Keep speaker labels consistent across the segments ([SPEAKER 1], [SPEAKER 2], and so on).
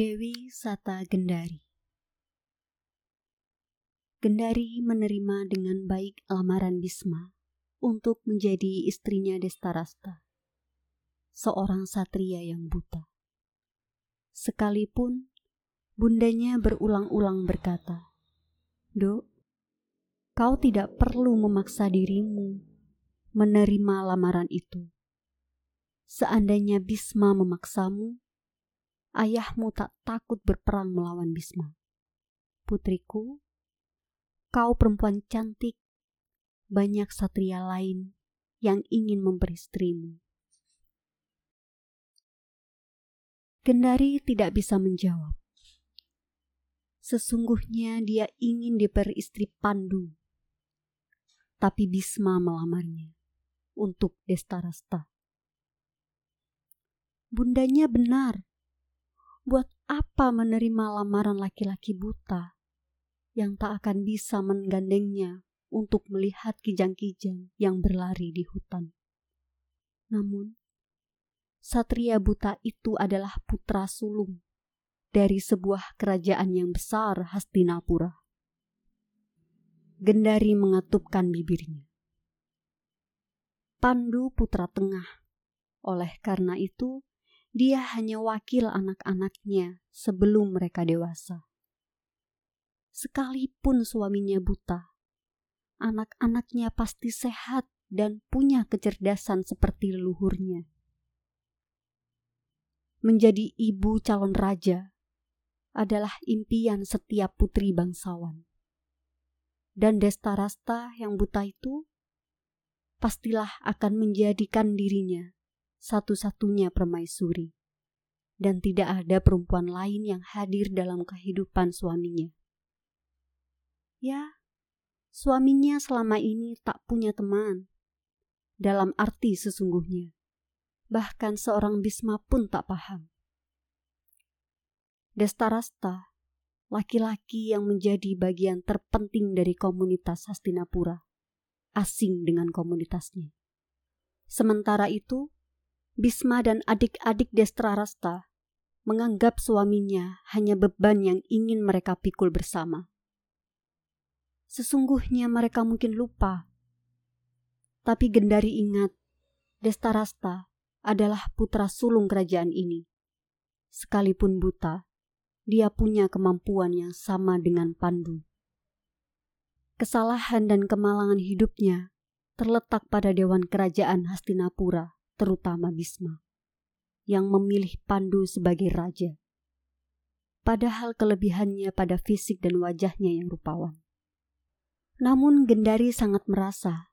[SPEAKER 1] Dewi Sata Gendari Gendari menerima dengan baik lamaran Bisma untuk menjadi istrinya Destarasta, seorang satria yang buta. Sekalipun bundanya berulang-ulang berkata, Dok, kau tidak perlu memaksa dirimu menerima lamaran itu. Seandainya Bisma memaksamu, ayahmu tak takut berperang melawan Bisma. Putriku, kau perempuan cantik, banyak satria lain yang ingin memperistrimu. Gendari tidak bisa menjawab. Sesungguhnya dia ingin diperistri Pandu. Tapi Bisma melamarnya untuk Destarasta. Bundanya benar Buat apa menerima lamaran laki-laki buta yang tak akan bisa menggandengnya untuk melihat kijang-kijang yang berlari di hutan? Namun, satria buta itu adalah putra sulung dari sebuah kerajaan yang besar Hastinapura. Gendari mengatupkan bibirnya. Pandu putra tengah. Oleh karena itu, dia hanya wakil anak-anaknya sebelum mereka dewasa. Sekalipun suaminya buta, anak-anaknya pasti sehat dan punya kecerdasan seperti leluhurnya. Menjadi ibu calon raja adalah impian setiap putri bangsawan. Dan Destarasta yang buta itu pastilah akan menjadikan dirinya satu-satunya permaisuri, dan tidak ada perempuan lain yang hadir dalam kehidupan suaminya. Ya, suaminya selama ini tak punya teman, dalam arti sesungguhnya. Bahkan seorang Bisma pun tak paham. Destarasta, laki-laki yang menjadi bagian terpenting dari komunitas Hastinapura, asing dengan komunitasnya. Sementara itu, Bisma dan adik-adik Destrarasta menganggap suaminya hanya beban yang ingin mereka pikul bersama. Sesungguhnya mereka mungkin lupa. Tapi Gendari ingat, Destarasta adalah putra sulung kerajaan ini. Sekalipun buta, dia punya kemampuan yang sama dengan Pandu. Kesalahan dan kemalangan hidupnya terletak pada Dewan Kerajaan Hastinapura terutama Bisma, yang memilih Pandu sebagai raja. Padahal kelebihannya pada fisik dan wajahnya yang rupawan. Namun Gendari sangat merasa,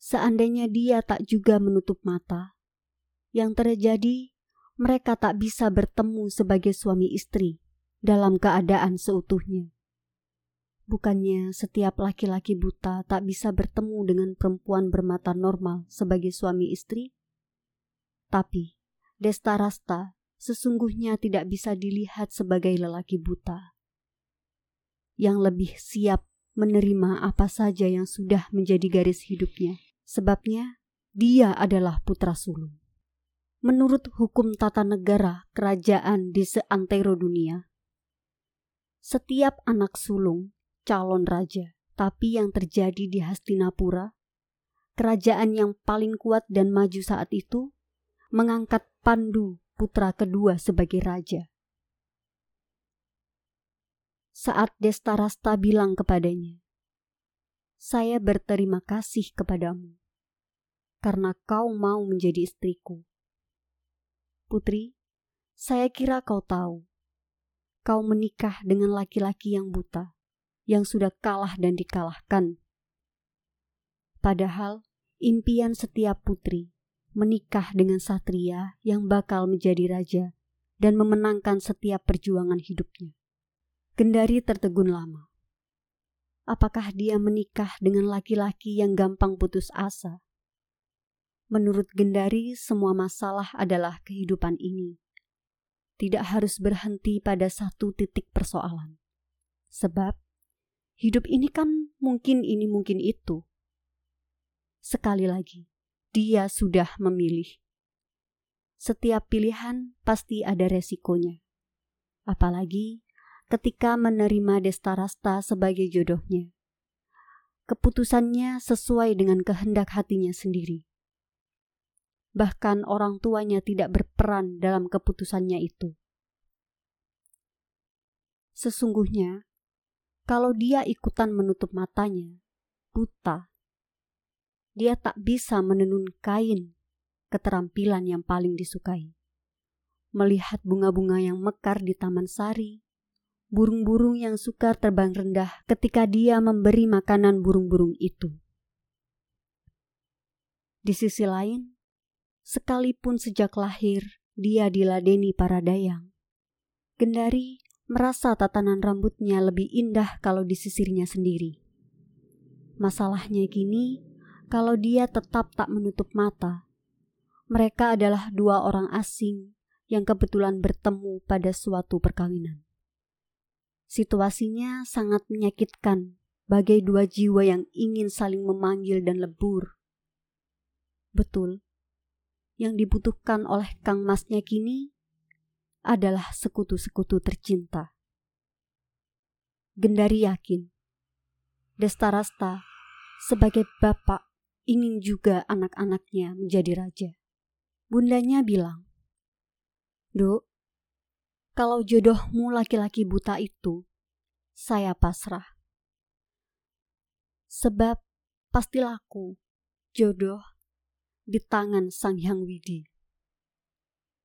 [SPEAKER 1] seandainya dia tak juga menutup mata, yang terjadi mereka tak bisa bertemu sebagai suami istri dalam keadaan seutuhnya. Bukannya setiap laki-laki buta tak bisa bertemu dengan perempuan bermata normal sebagai suami istri? Tapi Destarasta sesungguhnya tidak bisa dilihat sebagai lelaki buta yang lebih siap menerima apa saja yang sudah menjadi garis hidupnya. Sebabnya dia adalah putra sulung. Menurut hukum tata negara kerajaan di seantero dunia, setiap anak sulung calon raja, tapi yang terjadi di Hastinapura, kerajaan yang paling kuat dan maju saat itu mengangkat Pandu, putra kedua, sebagai raja. Saat Destarasta bilang kepadanya, "Saya berterima kasih kepadamu karena kau mau menjadi istriku." Putri, saya kira kau tahu, kau menikah dengan laki-laki yang buta, yang sudah kalah dan dikalahkan. Padahal impian setiap putri menikah dengan satria yang bakal menjadi raja dan memenangkan setiap perjuangan hidupnya. Gendari tertegun lama. Apakah dia menikah dengan laki-laki yang gampang putus asa? Menurut Gendari, semua masalah adalah kehidupan ini. Tidak harus berhenti pada satu titik persoalan. Sebab hidup ini kan mungkin ini mungkin itu. Sekali lagi, dia sudah memilih. Setiap pilihan pasti ada resikonya. Apalagi ketika menerima Destarasta sebagai jodohnya. Keputusannya sesuai dengan kehendak hatinya sendiri. Bahkan orang tuanya tidak berperan dalam keputusannya itu. Sesungguhnya, kalau dia ikutan menutup matanya, buta, dia tak bisa menenun kain keterampilan yang paling disukai. Melihat bunga-bunga yang mekar di taman sari, burung-burung yang suka terbang rendah ketika dia memberi makanan burung-burung itu. Di sisi lain, sekalipun sejak lahir dia diladeni para dayang, Gendari merasa tatanan rambutnya lebih indah kalau disisirnya sendiri. Masalahnya kini, kalau dia tetap tak menutup mata, mereka adalah dua orang asing yang kebetulan bertemu pada suatu perkawinan. Situasinya sangat menyakitkan, bagai dua jiwa yang ingin saling memanggil dan lebur. Betul, yang dibutuhkan oleh Kang Masnya kini adalah sekutu-sekutu tercinta. Gendari yakin, Destarasta sebagai bapak ingin juga anak-anaknya menjadi raja. Bundanya bilang, Duk, kalau jodohmu laki-laki buta itu, saya pasrah. Sebab pasti laku jodoh di tangan Sang Hyang Widi.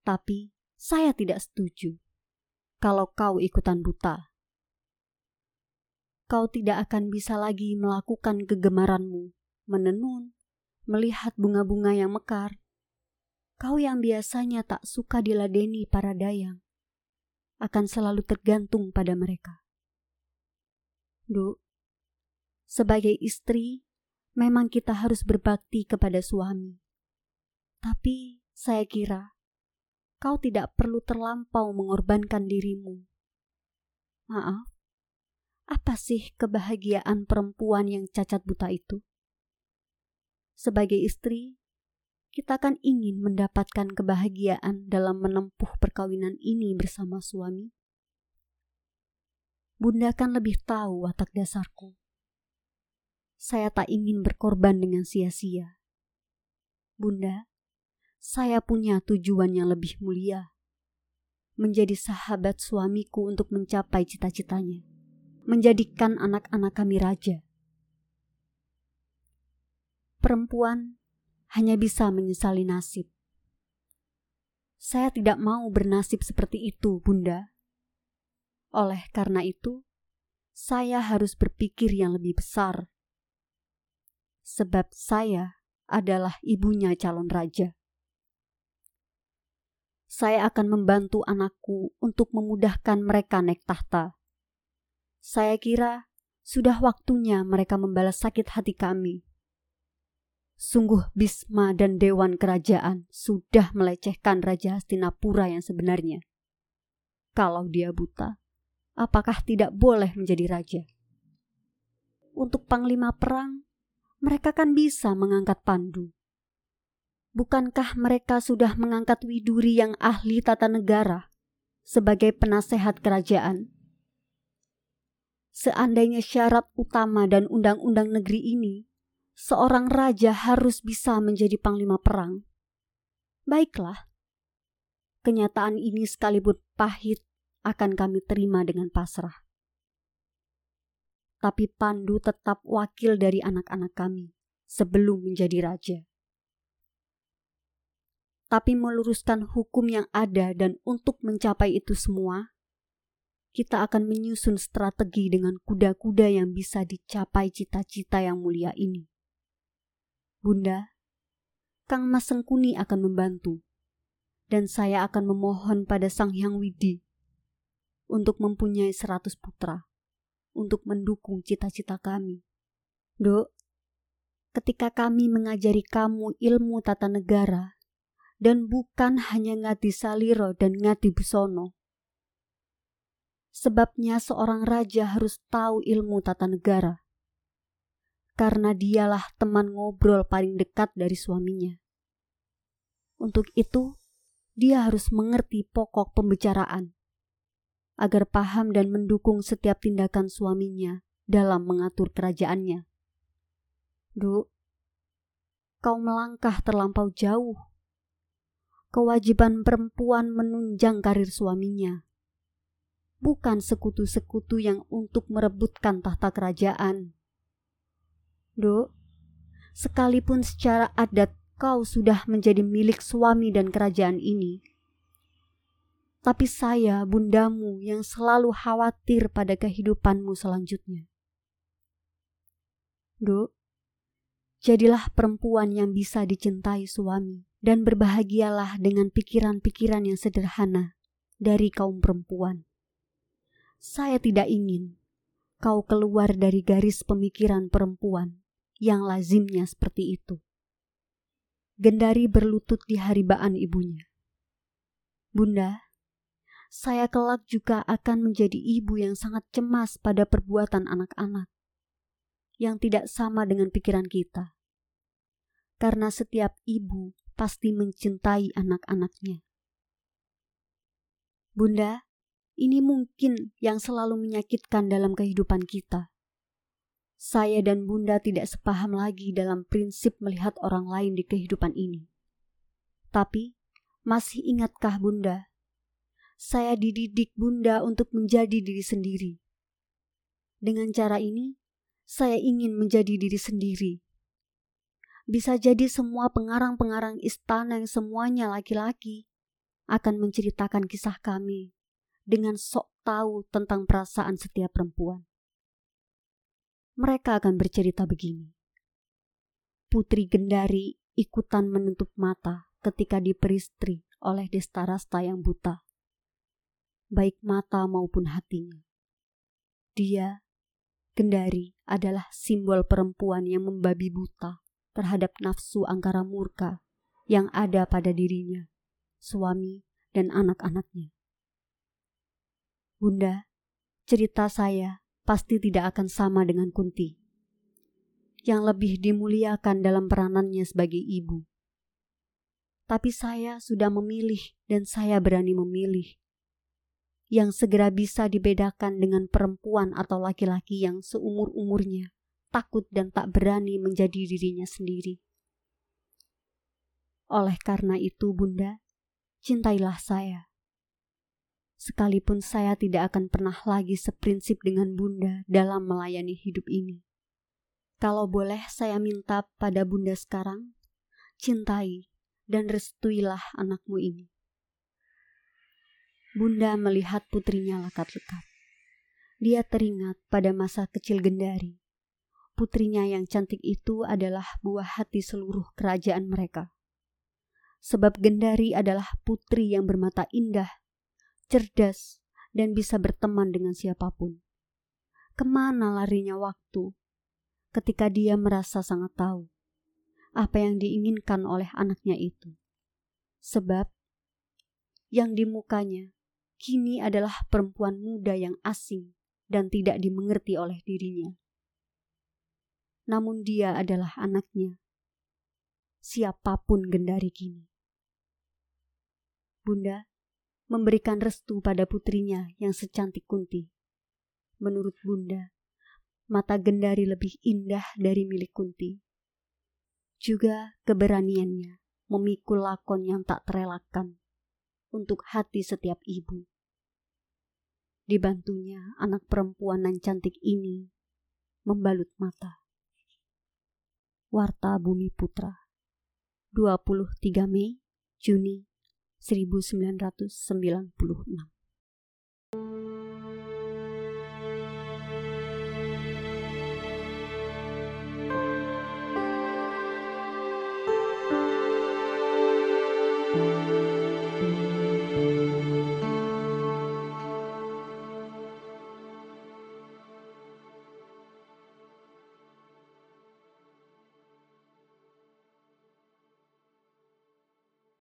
[SPEAKER 1] Tapi saya tidak setuju kalau kau ikutan buta. Kau tidak akan bisa lagi melakukan kegemaranmu, menenun, melihat bunga-bunga yang mekar. Kau yang biasanya tak suka diladeni para dayang, akan selalu tergantung pada mereka. Du, sebagai istri, memang kita harus berbakti kepada suami. Tapi saya kira kau tidak perlu terlampau mengorbankan dirimu. Maaf, apa sih kebahagiaan perempuan yang cacat buta itu? Sebagai istri, kita kan ingin mendapatkan kebahagiaan dalam menempuh perkawinan ini bersama suami. Bunda kan lebih tahu watak dasarku. Saya tak ingin berkorban dengan sia-sia. Bunda, saya punya tujuan yang lebih mulia. Menjadi sahabat suamiku untuk mencapai cita-citanya. Menjadikan anak-anak kami raja. Perempuan hanya bisa menyesali nasib. Saya tidak mau bernasib seperti itu, Bunda. Oleh karena itu, saya harus berpikir yang lebih besar. Sebab saya adalah ibunya calon raja. Saya akan membantu anakku untuk memudahkan mereka naik tahta. Saya kira sudah waktunya mereka membalas sakit hati kami Sungguh Bisma dan Dewan Kerajaan sudah melecehkan Raja Hastinapura yang sebenarnya. Kalau dia buta, apakah tidak boleh menjadi raja? Untuk panglima perang, mereka kan bisa mengangkat pandu. Bukankah mereka sudah mengangkat Widuri yang ahli tata negara sebagai penasehat kerajaan? Seandainya syarat utama dan undang-undang negeri ini seorang raja harus bisa menjadi panglima perang. Baiklah, kenyataan ini sekalipun pahit akan kami terima dengan pasrah. Tapi Pandu tetap wakil dari anak-anak kami sebelum menjadi raja. Tapi meluruskan hukum yang ada dan untuk mencapai itu semua, kita akan menyusun strategi dengan kuda-kuda yang bisa dicapai cita-cita yang mulia ini. Bunda, Kang Mas Sengkuni akan membantu, dan saya akan memohon pada Sang Hyang Widi untuk mempunyai seratus putra, untuk mendukung cita-cita kami. Dok, ketika kami mengajari kamu ilmu tata negara, dan bukan hanya ngati saliro dan ngati busono, sebabnya seorang raja harus tahu ilmu tata negara karena dialah teman ngobrol paling dekat dari suaminya. Untuk itu, dia harus mengerti pokok pembicaraan. agar paham dan mendukung setiap tindakan suaminya dalam mengatur kerajaannya. Duk, kau melangkah terlampau jauh. Kewajiban perempuan menunjang karir suaminya, bukan sekutu-sekutu yang untuk merebutkan tahta kerajaan. Duk, sekalipun secara adat kau sudah menjadi milik suami dan kerajaan ini, tapi saya, bundamu, yang selalu khawatir pada kehidupanmu selanjutnya. Duk, jadilah perempuan yang bisa dicintai suami dan berbahagialah dengan pikiran-pikiran yang sederhana dari kaum perempuan. Saya tidak ingin kau keluar dari garis pemikiran perempuan yang lazimnya seperti itu. Gendari berlutut di haribaan ibunya. Bunda, saya kelak juga akan menjadi ibu yang sangat cemas pada perbuatan anak-anak yang tidak sama dengan pikiran kita. Karena setiap ibu pasti mencintai anak-anaknya. Bunda, ini mungkin yang selalu menyakitkan dalam kehidupan kita. Saya dan Bunda tidak sepaham lagi dalam prinsip melihat orang lain di kehidupan ini. Tapi, masih ingatkah Bunda saya dididik Bunda untuk menjadi diri sendiri. Dengan cara ini, saya ingin menjadi diri sendiri. Bisa jadi semua pengarang-pengarang istana yang semuanya laki-laki akan menceritakan kisah kami dengan sok tahu tentang perasaan setiap perempuan. Mereka akan bercerita begini. Putri Gendari ikutan menutup mata ketika diperistri oleh Destarasta yang buta baik mata maupun hatinya. Dia, Kendari, adalah simbol perempuan yang membabi buta terhadap nafsu angkara murka yang ada pada dirinya, suami, dan anak-anaknya. Bunda, cerita saya pasti tidak akan sama dengan Kunti, yang lebih dimuliakan dalam peranannya sebagai ibu. Tapi saya sudah memilih dan saya berani memilih yang segera bisa dibedakan dengan perempuan atau laki-laki yang seumur-umurnya, takut dan tak berani menjadi dirinya sendiri. Oleh karena itu, Bunda, cintailah saya. Sekalipun saya tidak akan pernah lagi seprinsip dengan Bunda dalam melayani hidup ini. Kalau boleh saya minta pada Bunda sekarang, cintai dan restuilah anakmu ini. Bunda melihat putrinya lekat-lekat. Dia teringat pada masa kecil Gendari. Putrinya yang cantik itu adalah buah hati seluruh kerajaan mereka. Sebab Gendari adalah putri yang bermata indah, cerdas, dan bisa berteman dengan siapa pun. Ke mana larinya waktu ketika dia merasa sangat tahu apa yang diinginkan oleh anaknya itu? Sebab yang di mukanya kini adalah perempuan muda yang asing dan tidak dimengerti oleh dirinya. Namun dia adalah anaknya, siapa pun gendari kini. Bunda memberikan restu pada putrinya yang secantik Kunti. Menurut Bunda, mata gendari lebih indah dari milik Kunti. Juga keberaniannya memikul lakon yang tak terelakkan untuk hati setiap ibu. Dibantunya anak perempuan yang cantik ini membalut mata. Warta Bumi Putra 23 Mei Juni 1996